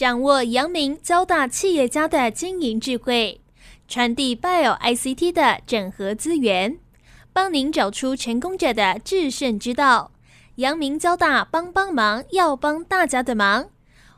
掌握阳明交大企业家的经营智慧，传递 Bio ICT 的整合资源，帮您找出成功者的制胜之道。阳明交大帮帮忙，要帮大家的忙。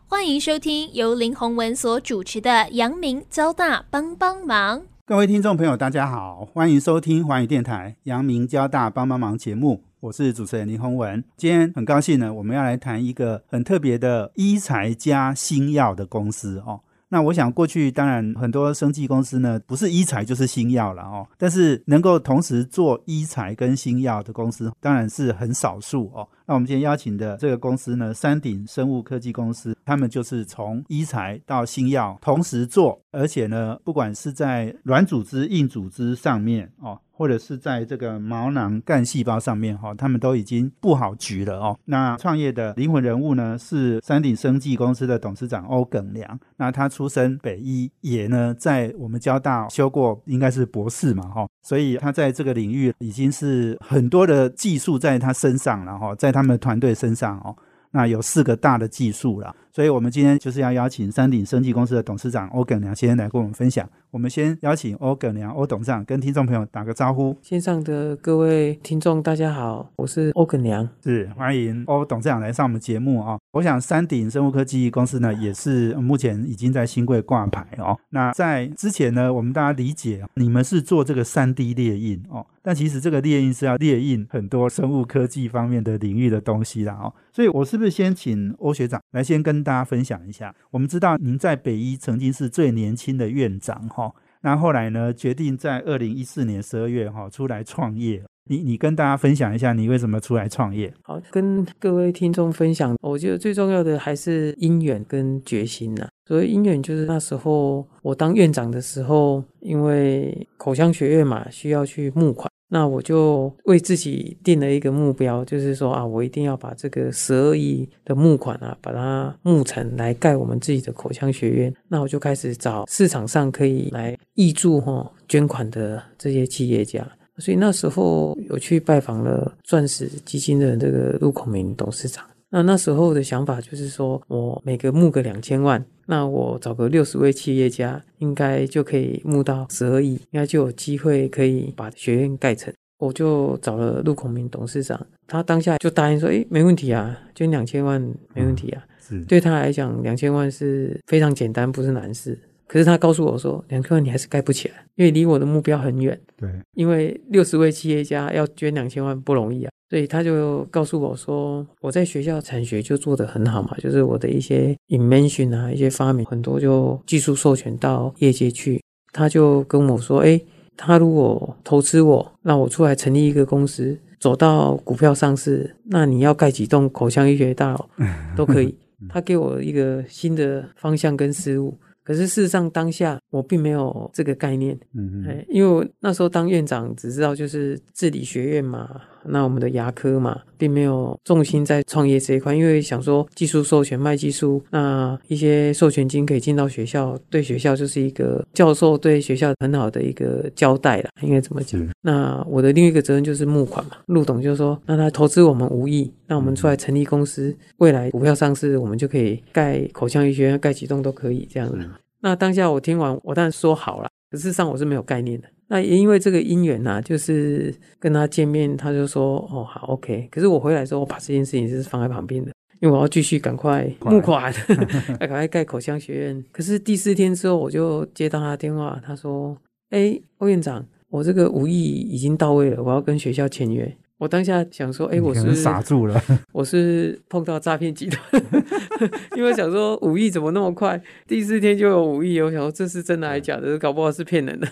欢迎收听由林宏文所主持的阳明交大帮帮忙。各位听众朋友，大家好，欢迎收听华语电台阳明交大帮帮忙节目。我是主持人林宏文，今天很高兴呢，我们要来谈一个很特别的医材加新药的公司哦。那我想过去当然很多生技公司呢，不是医材就是新药了哦，但是能够同时做医材跟新药的公司，当然是很少数哦。那我们今天邀请的这个公司呢，山顶生物科技公司，他们就是从医材到新药同时做，而且呢，不管是在软组织、硬组织上面哦。或者是在这个毛囊干细胞上面哈，他们都已经布好局了哦。那创业的灵魂人物呢，是山顶生技公司的董事长欧耿良。那他出身北医，也呢在我们交大修过，应该是博士嘛哈。所以他在这个领域已经是很多的技术在他身上了哈，在他们团队身上哦。那有四个大的技术了，所以我们今天就是要邀请山顶生技公司的董事长欧耿良先生来跟我们分享。我们先邀请欧耿良欧董事长跟听众朋友打个招呼。线上的各位听众，大家好，我是欧耿良，是欢迎欧董事长来上我们节目啊。我想山顶生物科技公司呢，也是目前已经在新贵挂牌哦。那在之前呢，我们大家理解，你们是做这个三 D 列印哦。但其实这个列印是要列印很多生物科技方面的领域的东西啦哦，所以我是不是先请欧学长来先跟大家分享一下？我们知道您在北医曾经是最年轻的院长哈，那后来呢决定在二零一四年十二月哈出来创业。你你跟大家分享一下你为什么出来创业？好，跟各位听众分享，我觉得最重要的还是因缘跟决心呐。所以因缘就是那时候我当院长的时候，因为口腔学院嘛需要去募款，那我就为自己定了一个目标，就是说啊，我一定要把这个十二亿的募款啊，把它募成来盖我们自己的口腔学院。那我就开始找市场上可以来挹注哈捐款的这些企业家。所以那时候有去拜访了钻石基金的这个陆孔明董事长。那那时候的想法就是说，我每个募个两千万，那我找个六十位企业家，应该就可以募到十二亿，应该就有机会可以把学院盖成。我就找了陆孔明董事长，他当下就答应说：“诶，没问题啊，捐两千万没问题啊。”是对他来讲，两千万是非常简单，不是难事。可是他告诉我说，两千万你还是盖不起来，因为离我的目标很远。对，因为六十位企业家要捐两千万不容易啊，所以他就告诉我说，我在学校产学就做得很好嘛，就是我的一些 invention 啊，一些发明很多就技术授权到业界去。他就跟我说，哎，他如果投资我，那我出来成立一个公司，走到股票上市，那你要盖几栋口腔医学大楼 都可以。他给我一个新的方向跟思路。可是事实上，当下我并没有这个概念，嗯嗯，因为那时候当院长，只知道就是治理学院嘛，那我们的牙科嘛，并没有重心在创业这一块，因为想说技术授权卖技术，那一些授权金可以进到学校，对学校就是一个教授对学校很好的一个交代了，应该怎么讲？那我的另一个责任就是募款嘛，陆董就说，那他投资我们无益，那我们出来成立公司，未来股票上市，我们就可以盖口腔医学院，盖几栋都可以这样子。那当下我听完，我当然说好了。可事实上我是没有概念的。那也因为这个姻缘呐，就是跟他见面，他就说：“哦，好，OK。”可是我回来之后，我把这件事情是放在旁边的，因为我要继续赶快募款，要 赶快盖口腔学院。可是第四天之后，我就接到他电话，他说：“哎，欧院长，我这个五亿已经到位了，我要跟学校签约。”我当下想说，哎，我是傻住了，我是碰到诈骗集团，因为想说五亿怎么那么快，第四天就有五亿，我想说这是真的还是假的，搞不好是骗人的。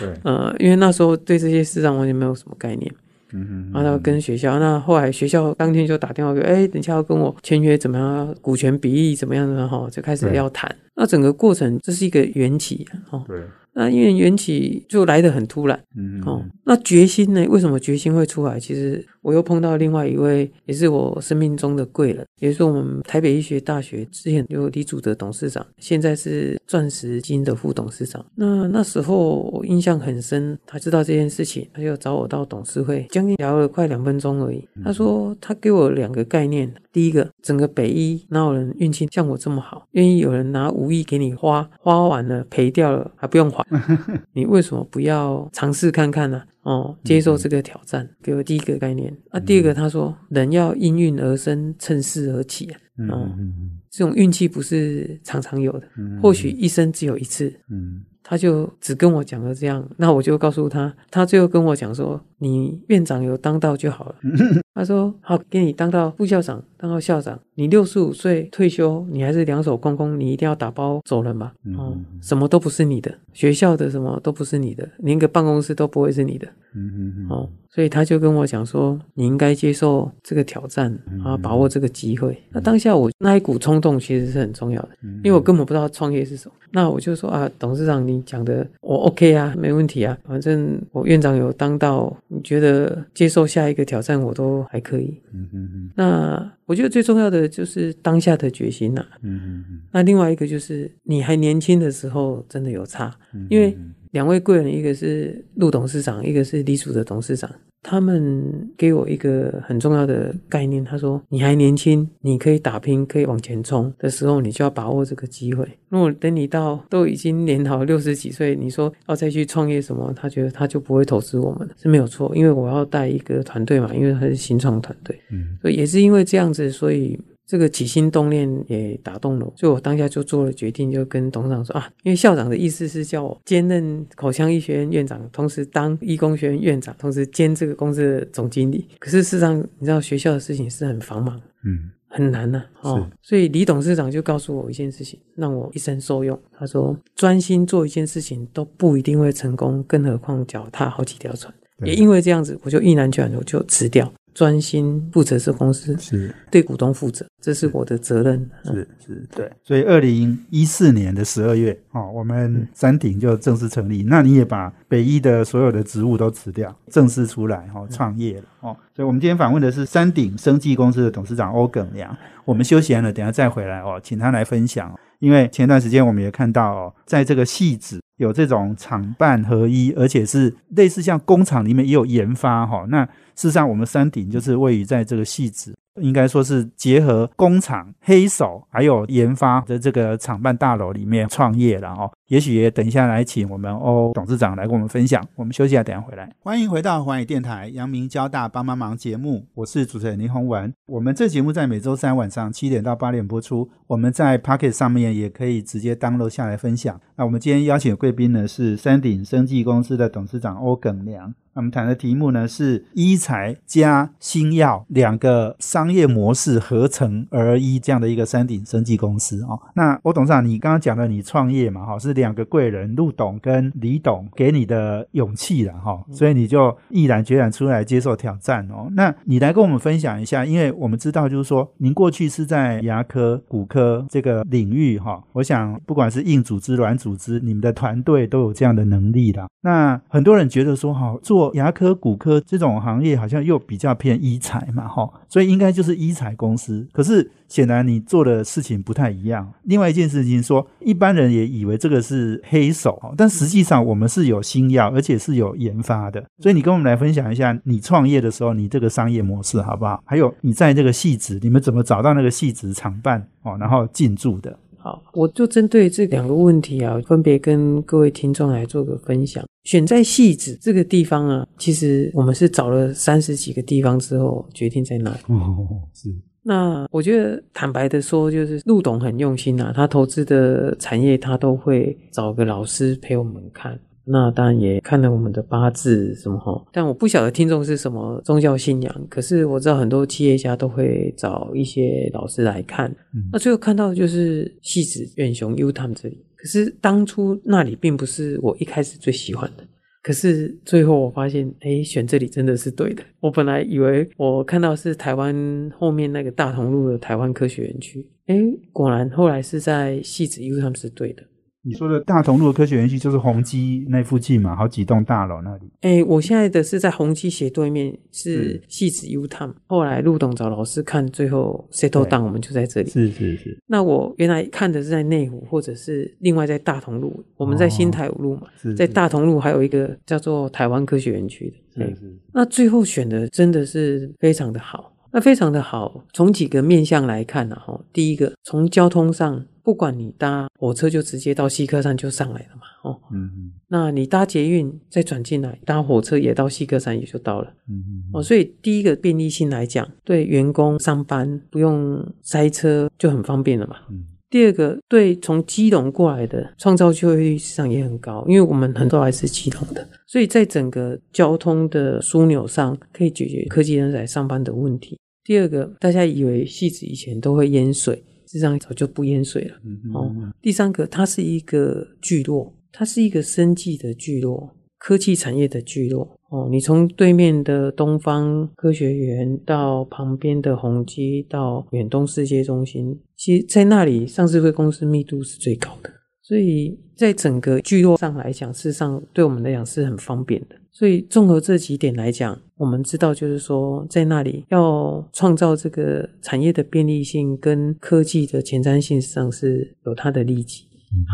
对，呃，因为那时候对这些市场完全没有什么概念，嗯哼，然后跟学校，那后来学校当天就打电话给，哎，等下要跟我签约，怎么样？股权比例怎么样的哈？就开始要谈。那整个过程这是一个缘起，哈，对。那因为缘起就来得很突然，嗯哦，那决心呢？为什么决心会出来？其实我又碰到另外一位，也是我生命中的贵人，也是我们台北医学大学之前有李祖德董事长，现在是钻石金的副董事长。那那时候我印象很深，他知道这件事情，他就找我到董事会，将近聊了快两分钟而已。他说他给我两个概念，第一个，整个北一哪有人运气像我这么好，愿意有人拿五亿给你花，花完了赔掉了还不用还，你为什么不要尝试看看呢、哦，接受这个挑战，给我第一个概念。啊，第二个他说，人要因运而生，趁势而起啊。嗯哦嗯这种运气不是常常有的，嗯。或许一生只有一次。嗯他就只跟我讲了这样，那我就告诉他，他最后跟我讲说，你院长有当到就好了。他说好，给你当到副校长，当到校长，你六十五岁退休，你还是两手空空，你一定要打包走人吧？哦嗯，什么都不是你的，学校的什么都不是你的，连个办公室都不会是你的。嗯嗯哦，所以他就跟我讲说，你应该接受这个挑战，啊，把握这个机会。那当下我那一股冲动其实是很重要的，因为我根本不知道创业是什么。那我就说啊，董事长你讲的我 OK 啊，没问题啊，反正我院长有当到，你觉得接受下一个挑战我都还可以。嗯嗯嗯那我觉得最重要的就是当下的决心呐、嗯嗯那另外一个就是你还年轻的时候真的有差，嗯，因为两位贵人，一个是陆董事长，一个是李楚的董事长，他们给我一个很重要的概念，他说：“你还年轻，你可以打拼，可以往前冲的时候，你就要把握这个机会。如果等你到都已经年老六十几岁，你说要再去创业什么，他觉得他就不会投资我们了，是没有错，因为我要带一个团队嘛，因为他是新创团队，嗯所以也是因为这样子，所以这个起心动念也打动了我，所以我当下就做了决定，就跟董事长说啊，因为校长的意思是叫我兼任口腔医学院院长，同时当医工学院院长，同时兼这个公司的总经理。可是事实上，你知道学校的事情是很繁忙。嗯很难呐、哦，所以李董事长就告诉我一件事情，让我一生受用。他说，专心做一件事情都不一定会成功，更何况脚踏好几条船。也因为这样子，我就毅然决然，我就辞掉，专心负责这公司，是对股东负责，这是我的责任。嗯是是，对。所以二零一四年的十二月，哦，我们山顶就正式成立。那你也把北医的所有的职务都辞掉，正式出来哦，创业了哦。所以我们今天访问的是山顶生技公司的董事长欧耿良。我们休息完了，等下再回来哦，请他来分享哦。因为前段时间我们也看到哦，在这个戏子有这种厂办合一，而且是类似像工厂里面也有研发哈、那事实上，我们山顶就是位于在这个戏子，应该说是结合工厂、黑手还有研发的这个厂办大楼里面创业了哦。也许也等一下来请我们欧董事长来跟我们分享。我们休息一下，等下回来。欢迎回到华语电台阳明交大帮帮忙节目，我是主持人林宏文。我们这节目在每周三晚上七点到八点播出，我们在 Pocket 上面也可以直接 download 下来分享。那我们今天邀请的贵宾呢是山顶生技公司的董事长欧耿良。那我们谈的题目呢是医材加新药两个商业模式合成而一这样的一个山顶生技公司哦。那欧董事长，你刚刚讲了你创业嘛，哈，是两个贵人陆董跟李董给你的勇气了哈，所以你就毅然决然出来接受挑战哦。那你来跟我们分享一下，因为我们知道就是说您过去是在牙科、骨科科这个领域哈，我想不管是硬组织、软组织，你们的团队都有这样的能力的。那很多人觉得说哈，做牙科、骨科这种行业好像又比较偏医材嘛哈，所以应该就是医材公司。可是显然你做的事情不太一样。另外一件事情说，一般人也以为这个是黑手，但实际上我们是有新药，而且是有研发的。所以你跟我们来分享一下你创业的时候你这个商业模式好不好？还有你在这个细子，你们怎么找到那个细子厂办哦，然后进驻的？好，我就针对这两个问题啊，分别跟各位听众来做个分享。选在戏子这个地方啊，其实我们是找了三十几个地方之后决定在哪里。哦，是，那我觉得坦白的说，就是陆董很用心啊，他投资的产业他都会找个老师陪我们看。那当然也看了我们的八字什么哈，但我不晓得听众是什么宗教信仰，可是我知道很多企业家都会找一些老师来看。嗯那最后看到的就是戏子远雄 U 他们这里，可是当初那里并不是我一开始最喜欢的。可是最后我发现，哎，选这里真的是对的。我本来以为我看到是台湾后面那个大同路的台湾科学园区，哎，果然后来是在戏子 U 他们是对的。你说的大同路的科学园区就是宏基那附近嘛，好几栋大楼那里。哎，我现在的是在宏基斜对面，是是戏子 U 他们。后来陆董找老师看，最后 settle down，我们就在这里。是是是，那我原来看的是在内湖，或者是另外在大同路，我们在新台五路嘛，是在大同路还有一个叫做台湾科学园区的。是哎是，那最后选的真的是非常的好。那非常的好。从几个面向来看呢，哈，第一个从交通上，不管你搭火车就直接到西客站就上来了嘛，哦，嗯嗯那你搭捷运再转进来，搭火车也到西客站也就到了。嗯嗯哦，所以第一个便利性来讲，对员工上班不用塞车就很方便了嘛。嗯第二个，对从基隆过来的创造就业率市场也很高，因为我们很多还是基隆的，所以在整个交通的枢纽上可以解决科技人才上班的问题。第二个，大家以为戏子以前都会淹水，事实上早就不淹水了。嗯嗯哦，第三个，它是一个聚落，它是一个生计的聚落，科技产业的聚落。哦，你从对面的东方科学园到旁边的宏基，到远东世界中心，其实在那里上市会公司密度是最高的，所以在整个聚落上来讲，事实上对我们来讲是很方便的。所以综合这几点来讲，我们知道就是说，在那里要创造这个产业的便利性跟科技的前瞻性上是有它的利基。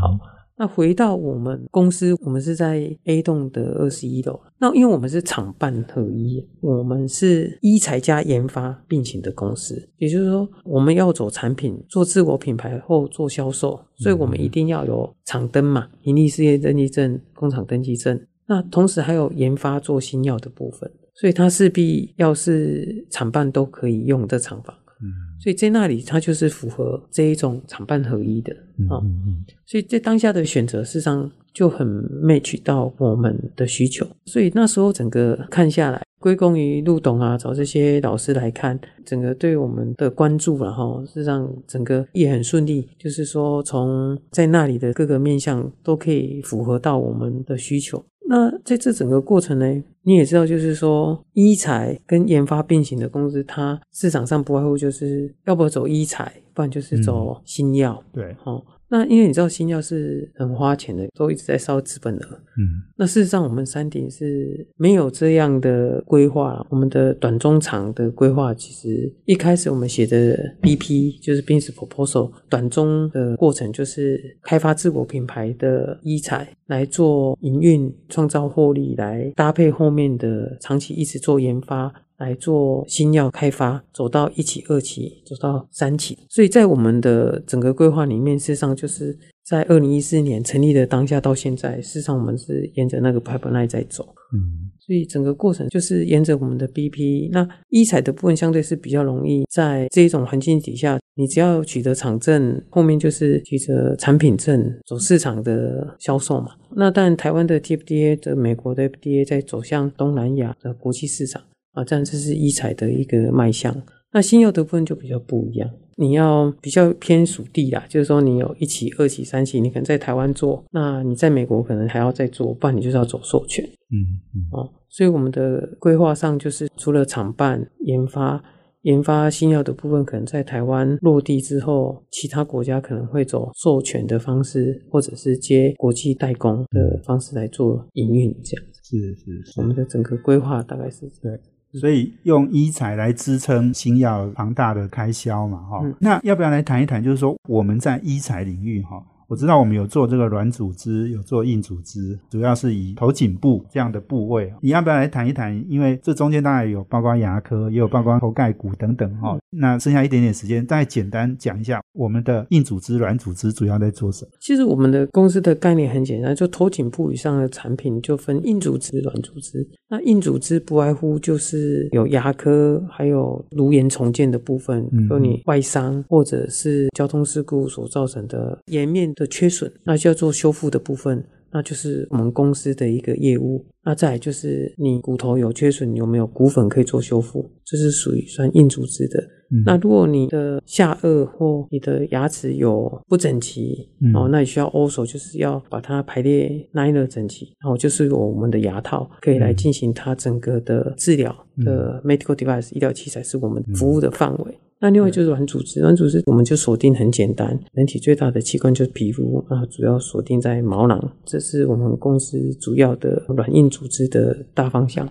好，那回到我们公司，我们是在 A 栋的二十一楼。那因为我们是厂办合一，我们是一材加研发并行的公司，也就是说，我们要走产品、做自我品牌后做销售，所以我们一定要有厂登嘛，盈利事业登记证、工厂登记证。那同时还有研发做新药的部分，所以它势必要是厂办都可以用的厂房。嗯所以在那里，它就是符合这一种厂办合一的嗯啊。嗯所以在当下的选择，事实上就很 match 到我们的需求。所以那时候整个看下来，归功于陆董啊，找这些老师来看，整个对我们的关注然后事实上整个也很顺利，就是说从在那里的各个面向都可以符合到我们的需求。那在这整个过程呢，你也知道，就是说医材跟研发并行的公司，它市场上不外乎就是要不走医材，不然就是走新药。对，哦，那因为你知道新药是很花钱的，都一直在烧资本额。嗯那事实上，我们山顶是没有这样的规划。我们的短中长的规划，其实一开始我们写的 BP 就是 Business Proposal，短中的过程就是开发自我品牌的医材来做营运，创造获利，来搭配后面的长期一直做研发。来做新药开发，走到一期、二期，走到三期。所以在我们的整个规划里面，事实上就是在二零一四年成立的当下到现在，事实上我们是沿着那个 pipeline 在走。嗯所以整个过程就是沿着我们的 BP，那医材的部分相对是比较容易，在这一种环境底下，你只要取得厂证，后面就是取得产品证，走市场的销售嘛。那当然，台湾的 TFDA 的美国的 FDA 在走向东南亚的国际市场啊，这样这是医材的一个卖相。那新药的部分就比较不一样，你要比较偏属地啦，就是说你有一期、二期、三期，你可能在台湾做，那你在美国可能还要再做，不然你就是要走授权。嗯嗯哦，所以我们的规划上就是除了厂办研发、研发新药的部分，可能在台湾落地之后，其他国家可能会走授权的方式，或者是接国际代工的方式来做营运，这样子。是是是我。们的整个规划大概是这样。所以用医材来支撑新药庞大的开销嘛，哈、嗯那要不要来谈一谈？就是说我们在医材领域，哈，我知道我们有做这个软组织，有做硬组织，主要是以头颈部这样的部位。你要不要来谈一谈？因为这中间当然有包括牙科，也有包括头盖骨等等，哈、那剩下一点点时间，大概简单讲一下我们的硬组织、软组织主要在做什么？其实我们的公司的概念很简单，就头颈部以上的产品就分硬组织、软组织。那硬组织不外乎就是有牙科，还有颅炎重建的部分嗯，有你外伤或者是交通事故所造成的颜面的缺损，那就要做修复的部分。那就是我们公司的一个业务。那再来就是你骨头有缺损，有没有骨粉可以做修复？这是属于算硬组织的。嗯那如果你的下颚或你的牙齿有不整齐，嗯哦，那你需要 also 就是要把它排列 liner 整齐，然后就是有我们的牙套可以来进行它整个的治疗的 medical device 医疗器材是我们服务的范围。那另外就是软组织，软组织我们就锁定很简单，人体最大的器官就是皮肤，那主要锁定在毛囊，这是我们公司主要的软硬组织的大方向。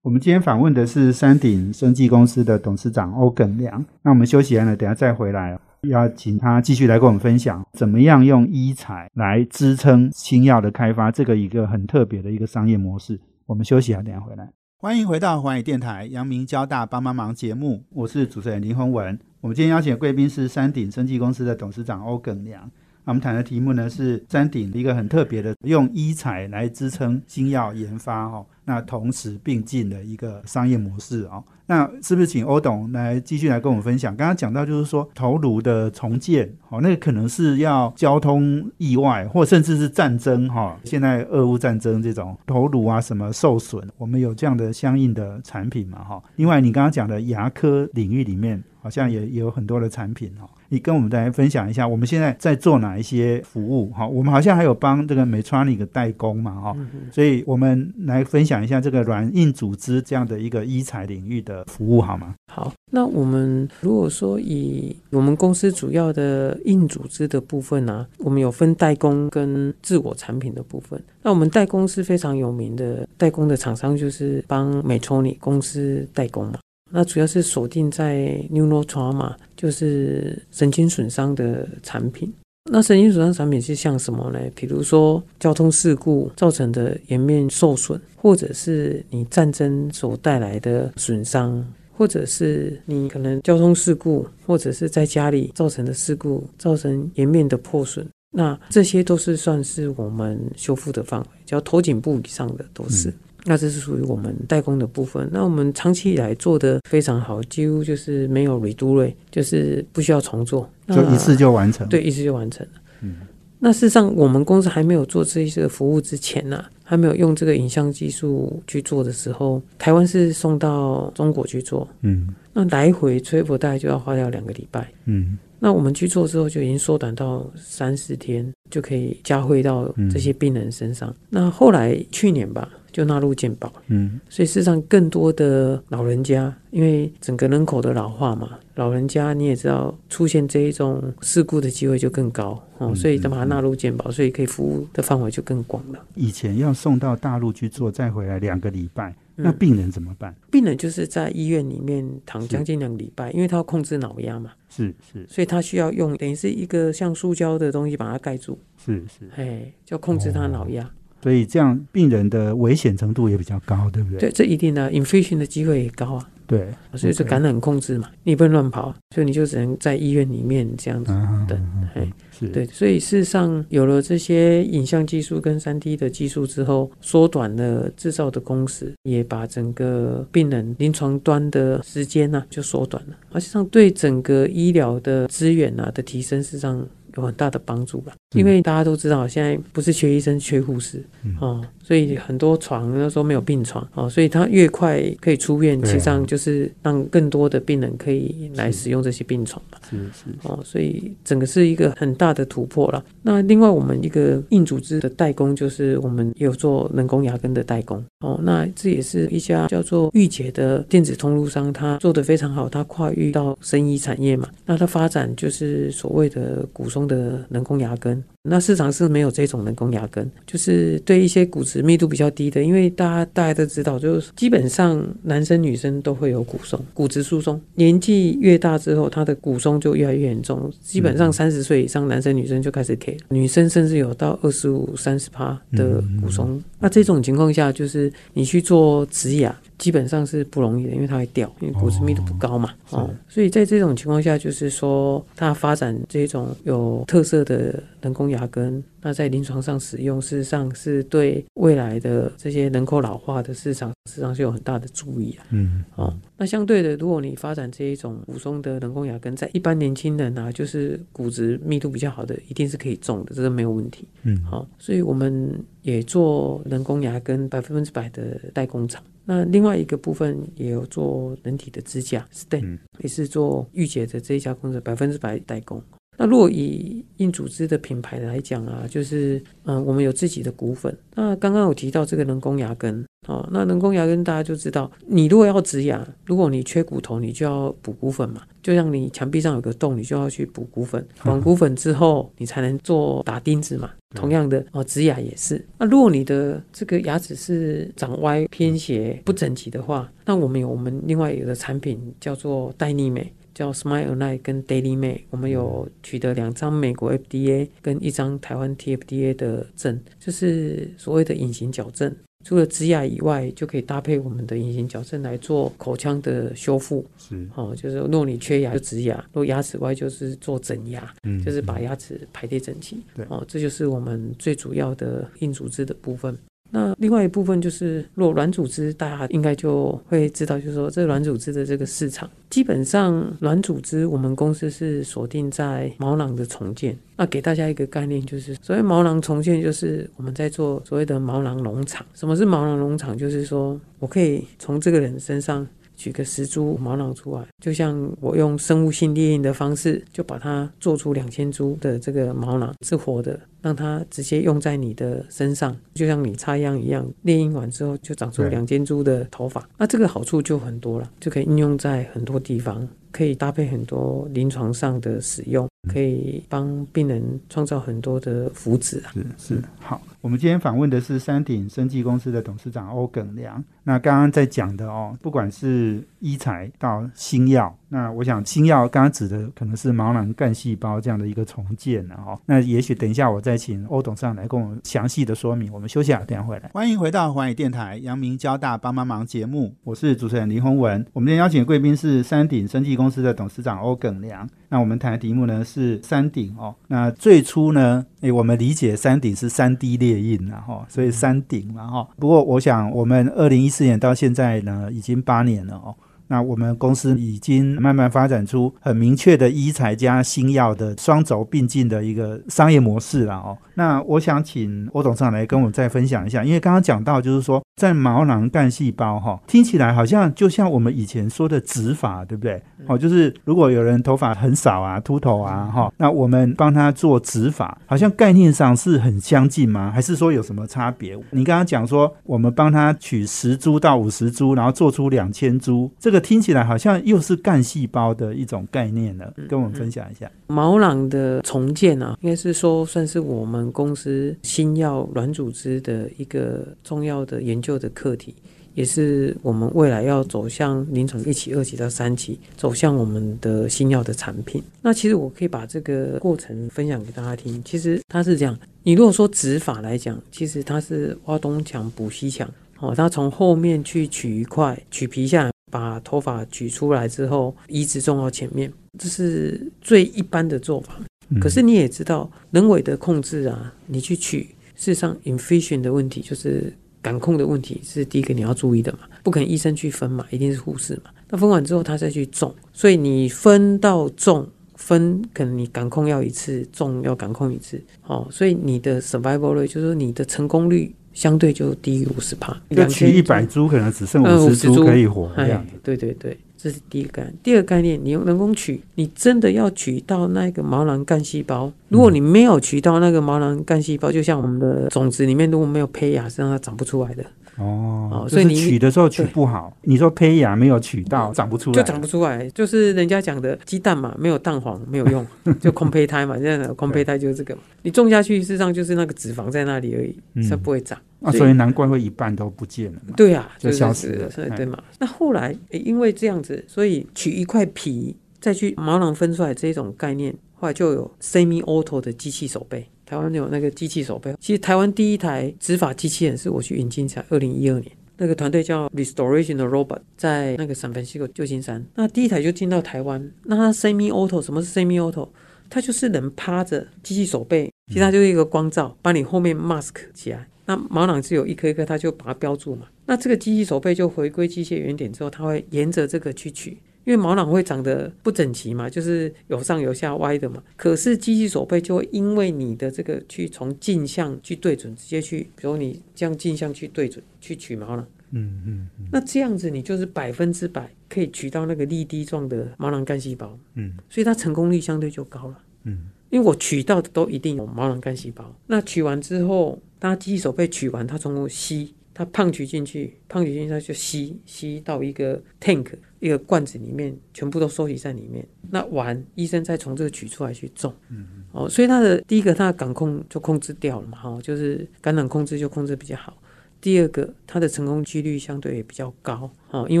我们今天访问的是山顶生技公司的董事长欧耿良。那我们休息完了，等下再回来，要请他继续来跟我们分享怎么样用医材来支撑新药的开发，这个一个很特别的一个商业模式。我们休息啊，等下回来。欢迎回到环宇电台阳明交大帮帮忙节目，我是主持人林宏文。我们今天邀请的贵宾是山顶生技公司的董事长欧耿良。我们谈的题目呢是山鼎一个很特别的，用医材来支撑新药研发哈，那同时并进的一个商业模式哦。那是不是请欧董来继续来跟我们分享？刚刚讲到就是说头颅的重建，好，那个可能是要交通意外，或甚至是战争哈。现在俄乌战争这种头颅啊什么受损，我们有这样的相应的产品嘛哈。另外你刚刚讲的牙科领域里面，好像也也有很多的产品哈。你跟我们来分享一下，我们现在在做哪一些服务？哈，我们好像还有帮这个 Medtronic 代工嘛哈。所以我们来分享一下这个软硬组织这样的一个医材领域的服务好吗？好，那我们如果说以我们公司主要的硬组织的部分呢，我们有分代工跟自我产品的部分。那我们代工是非常有名的，代工的厂商就是帮 Medtronic 公司代工嘛。那主要是锁定在 neurotrauma，就是神经损伤的产品。那神经损伤产品是像什么呢？比如说交通事故造成的颜面受损，或者是你战争所带来的损伤，或者是你可能交通事故，或者是在家里造成的事故，造成颜面的破损。那这些都是算是我们修复的范围，只要头颈部以上的都是。那这是属于我们代工的部分。那我们长期以来做的非常好，几乎就是没有 redo 就是不需要重做，就一次就完成。对，一次就完成了。嗯，那事实上我们公司还没有做这些服务之前呢，还没有用这个影像技术去做的时候，台湾是送到中国去做。嗯，那来回吹不大概就要花掉两个礼拜。嗯，那我们去做之后就已经缩短到三四天就可以加惠到这些病人身上。那后来去年吧。就纳入健保，嗯，所以事实上更多的老人家，因为整个人口的老化嘛，老人家你也知道，出现这一种事故的机会就更高哦，所以把它纳入健保，所以可以服务的范围就更广了。以前要送到大陆去做，再回来两个礼拜，那病人怎么办？病人就是在医院里面躺将近两个礼拜，因为他要控制脑压嘛，是是，所以他需要用等于是一个像塑胶的东西把它盖住，是是，哎，就控制他脑压。所以这样病人的危险程度也比较高，对不对？对，这一定的，infection 的机会也高啊。对，所以是感染控制嘛，你不能乱跑，所以你就只能在医院里面这样子等。哎，是对，所以事实上有了这些影像技术跟三 D 的技术之后，缩短了制造的工时，也把整个病人临床端的时间呢就缩短了，而且上对整个医疗的资源啊的提升，事实上。有很大的帮助吧，因为大家都知道，现在不是缺医生，缺护士哦，所以很多床那时候没有病床哦，所以他越快可以出院，实际上就是让更多的病人可以来使用这些病床嘛。是是哦，所以整个是一个很大的突破了。那另外，我们一个硬组织的代工，就是我们有做人工牙根的代工哦。那这也是一家叫做玉洁的电子通路商，他做的非常好，他跨域到生医产业嘛。那他发展就是所谓的骨松。的人工牙根，那市场是没有这种人工牙根，就是对一些骨质密度比较低的，因为大家大家都知道，就是基本上男生女生都会有骨松、骨质疏松，年纪越大之后，他的骨松就越来越严重，基本上三十岁以上男生女生就开始 K，女生甚至有到二十五、三十趴的骨松。那这种情况下，就是你去做植牙。基本上是不容易的，因为它会掉，因为骨质密度不高嘛。哦，所以在这种情况下，就是说它发展这种有特色的人工牙根，那在临床上使用，事实上是对未来的这些人口老化的市场，实际上是有很大的注意啊。嗯，哦，那相对的，如果你发展这一种补充的人工牙根，在一般年轻人啊，就是骨质密度比较好的，一定是可以种的，这个没有问题。嗯，好，所以我们也做人工牙根百分之百的代工厂。那另外一个部分也有做人体的支架，Stem 也是做御姐的这一家公司百分之百代工。那如果以硬组织的品牌来讲啊，就是嗯，我们有自己的骨粉。那刚刚有提到这个人工牙根哦，那人工牙根大家就知道，你如果要植牙，如果你缺骨头，你就要补骨粉嘛。就像你墙壁上有个洞，你就要去补骨粉，补骨粉之后，你才能做打钉子嘛。同样的哦，植牙也是。那如果你的这个牙齿是长歪、偏斜、不整齐的话，那我们有我们另外有的产品叫做戴丽美，叫 Smile Align 跟 Daily May，我们有取得两张美国 FDA 跟一张台湾 TFDA 的证，就是所谓的隐形矫正。除了植牙以外，就可以搭配我们的隐形矫正来做口腔的修复。是，哦，就是如果你缺牙就植牙，如果牙齿歪就是做整牙，嗯就是把牙齿排列整齐。对哦，这就是我们最主要的硬组织的部分。那另外一部分就是，如果软组织，大家应该就会知道，就是说这软组织的这个市场，基本上软组织我们公司是锁定在毛囊的重建。那给大家一个概念，就是所谓毛囊重建，就是我们在做所谓的毛囊农场。什么是毛囊农场？就是说我可以从这个人身上取个十株毛囊出来，就像我用生物性列印的方式，就把它做出两千株的这个毛囊是活的，让它直接用在你的身上，就像你插秧一样，列印完之后就长出两千株的头发。那这个好处就很多了，就可以应用在很多地方，可以搭配很多临床上的使用，可以帮病人创造很多的福祉啊。是是好，我们今天访问的是山顶生技公司的董事长欧耿良。那刚刚在讲的哦，不管是医材到新药，那我想新药刚刚指的可能是毛囊干细胞这样的一个重建了哦。那也许等一下我再请欧董事长来跟我们详细的说明。我们休息啊，等下回来。欢迎回到环宇电台阳明交大帮帮忙节目，我是主持人林宏文。我们今天邀请的贵宾是山顶生技公司的董事长欧耿良。那我们谈的题目呢是山顶哦。那最初呢，诶，我们理解山顶是三 D 列印然后，所以山顶嘛哈。不过我想，我们二零一四年到现在呢，已经八年了哦。那我们公司已经慢慢发展出很明确的医材加新药的双轴并进的一个商业模式了哦。那我想请欧董事长来跟我们再分享一下，因为刚刚讲到就是说，在毛囊干细胞哈，听起来好像就像我们以前说的植发，对不对？哦，就是如果有人头发很少啊、秃头啊哈，那我们帮他做植发，好像概念上是很相近吗？还是说有什么差别？你刚刚讲说我们帮他取十株到五十株，然后做出两千株，这个听起来好像又是干细胞的一种概念了，跟我们分享一下。毛囊的重建啊，应该是说算是我们公司新药软组织的一个重要的研究的课题，也是我们未来要走向临床一期、二期到三期，走向我们的新药的产品。那其实我可以把这个过程分享给大家听。其实它是这样，你如果说植法来讲，其实它是挖东墙补西墙，哦，它从后面去取一块，取皮下来。把头发取出来之后，移植种到前面，这是最一般的做法。嗯可是你也知道，人为的控制啊，你去取，事实上 infusion 的问题就是感控的问题，是第一个你要注意的嘛。不可能医生去分嘛，一定是护士嘛。那分完之后，他再去种，所以你分到种。分可能你感控要一次，种要感控一次，哦，所以你的 survival rate 就是说你的成功率相对就低于五十帕。就取一百株，可能只剩呃五十50株可以活这样对对对，这是第一个概念。第二个概念，你用人工取，你真的要取到那个毛囊干细胞。如果你没有取到那个毛囊干细胞，就像我们的种子里面如果没有胚芽，是让它长不出来的，哦所以你取的时候取不好，你说胚芽没有取到，长不出来，就长不出来。就是人家讲的鸡蛋嘛，没有蛋黄没有用，就空胚胎嘛。现在的空胚胎就是这个嘛，你种下去，事实上就是那个脂肪在那里而已，嗯它不会长。啊，所以难怪会一半都不见了嘛。对呀、就就是消失了所以对嘛？那后来因为这样子，所以取一块皮再去毛囊分出来这种概念，后来就有 semi auto 的机器手背。台湾有那个机器手背，其实台湾第一台执法机器人是我去引进才二零一二年。那个团队叫 Restoration 的 Robot，在那个 san Francisco 旧金山。那第一台就进到台湾。那它 semi auto 什么是 semi auto？它就是人趴着机器手背，其实它就是一个光照，把你后面 mask 起来。那毛囊是有一颗一颗，它就把它标注嘛。那这个机器手背就回归机械原点之后，它会沿着这个去取，因为毛囊会长得不整齐嘛，就是有上有下歪的嘛。可是机器手背就会因为你的这个去从镜像去对准，直接去，比如你这样镜像去对准去取毛囊。嗯嗯嗯那这样子你就是百分之百可以取到那个粒滴状的毛囊干细胞，嗯所以它成功率相对就高了。嗯因为我取到的都一定有毛囊干细胞。那取完之后，当它机器手背取完，它从头吸，它胖取进去，胖取进去，它就吸吸到一个 tank 一个罐子里面，全部都收集在里面。那完，医生再从这个取出来去种。嗯哦，所以它的第一个，它的感控就控制掉了嘛，哈、就是感染控制就控制比较好。第二个，它的成功几率相对也比较高哦，因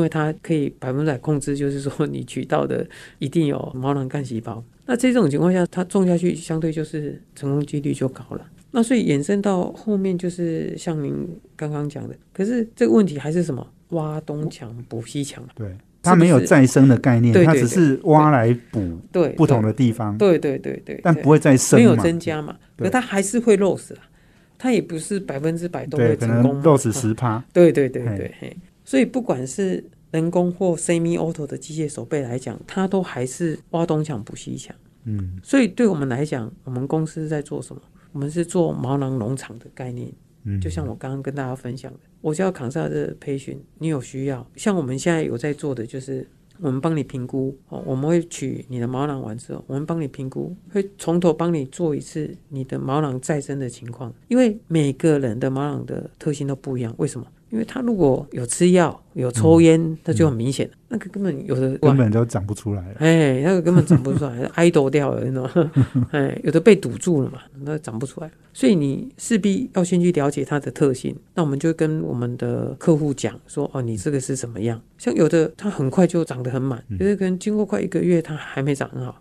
为它可以百分之百控制，就是说你取到的一定有毛囊干细胞。那这种情况下，它种下去相对就是成功几率就高了。那所以衍生到后面就是像您刚刚讲的，可是这个问题还是什么？挖东墙补西墙嘛。对，它没有再生的概念，对对它只是挖来补对，不同的地方，对对对对，但不会再生没有增加嘛，对可它还是会漏死啦。它也不是百分之百都会成功嘛，能肉死啊十趴，对对对对，嘿，所以不管是人工或 semi auto 的机械手背来讲，它都还是挖东墙补西墙。嗯所以对我们来讲，我们公司在做什么？我们是做毛囊农场的概念，嗯，就像我刚刚跟大家分享的，我叫康萨的培训，你有需要，像我们现在有在做的就是。我们帮你评估哦，我们会取你的毛囊完之后，我们帮你评估，会从头帮你做一次你的毛囊再生的情况，因为每个人的毛囊的特性都不一样。为什么？因为他如果有吃药、有抽烟，那就很明显了，那个根本有的根本就长不出来了，哎，那个根本长不出来，idol 掉了，你知道吗？哎，有的被堵住了嘛，那长不出来。所以你势必要先去了解它的特性。那我们就跟我们的客户讲说，哦，你这个是怎么样？像有的它很快就长得很满，有的可能经过快一个月它还没长很好。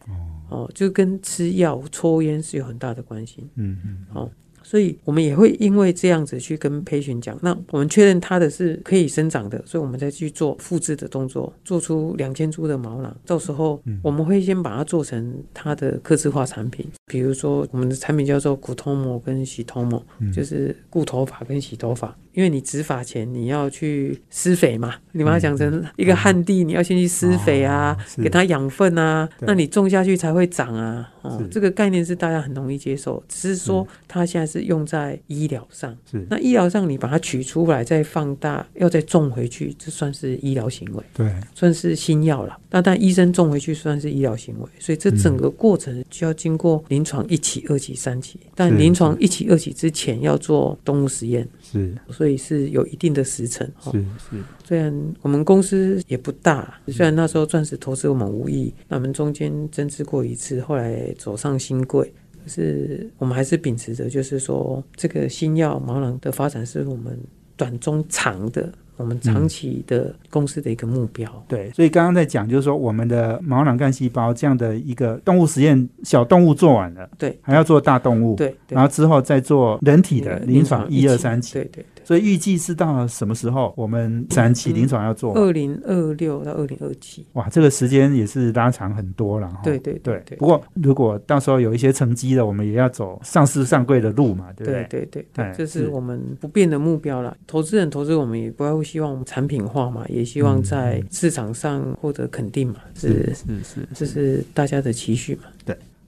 哦，就跟吃药、抽烟是有很大的关系。嗯嗯，所以我们也会因为这样子去跟培训讲，那我们确认它的是可以生长的，所以我们再去做复制的动作，做出两千株的毛囊。到时候我们会先把它做成它的刻制化产品，比如说我们的产品叫做骨头膜跟洗头膜，就是固头发跟洗头发。因为你植法前你要去施肥嘛，你把它讲成一个旱地，你要先去施肥啊，哦给它养分啊，那你种下去才会长啊。哦是，这个概念是大家很容易接受，只是说它现在是用在医疗上。是，那医疗上你把它取出来再放大，要再种回去，这算是医疗行为，对，算是新药了。那但医生种回去算是医疗行为，所以这整个过程就要经过临床一期、二期、三期。但是。临床一期、二期之前要做动物实验，是。所以是有一定的时程。哦是是，虽然我们公司也不大，虽然那时候钻石投资我们无意，那我们中间增资过一次，后来走上新贵。可是我们还是秉持着，就是说这个新药毛囊的发展是我们短中长的，我们长期的公司的一个目标。对，所以刚刚在讲，就是说我们的毛囊干细胞这样的一个动物实验，小动物做完了，对，还要做大动物，对对然后之后再做人体的临床一二三期，对对对，所以预计是到什么时候我们三期临床要做？二零二六到二零二七。哇，这个时间也是拉长很多了哈。对对对对不过如果到时候有一些成绩了，我们也要走上市上柜的路嘛，对不对对？对对这是是我们不变的目标啦。投资人投资我们也不会希望我们产品化嘛，也希望在市场上获得肯定嘛，是是是这是大家的期许嘛。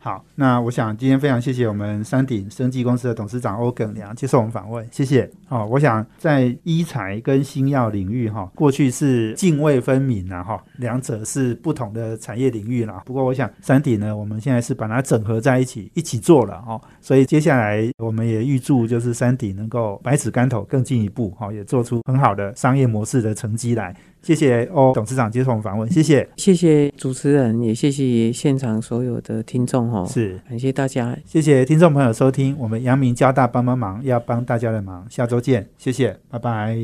好，那我想今天非常谢谢我们山顶生技公司的董事长欧耿良接受我们访问，谢谢。哦，我想在医材跟新药领域哈、过去是泾渭分明啊哈，两者是不同的产业领域啦。不过我想山顶呢，我们现在是把它整合在一起，一起做了哦。所以接下来我们也预祝就是山顶能够百尺竿头更进一步哈、也做出很好的商业模式的成绩来。谢谢欧董事长接受我们访问，谢谢。谢谢主持人，也谢谢现场所有的听众哦，是。感谢大家，谢谢听众朋友收听，我们阳明交大帮帮忙，要帮大家的忙，下周见，谢谢，拜拜。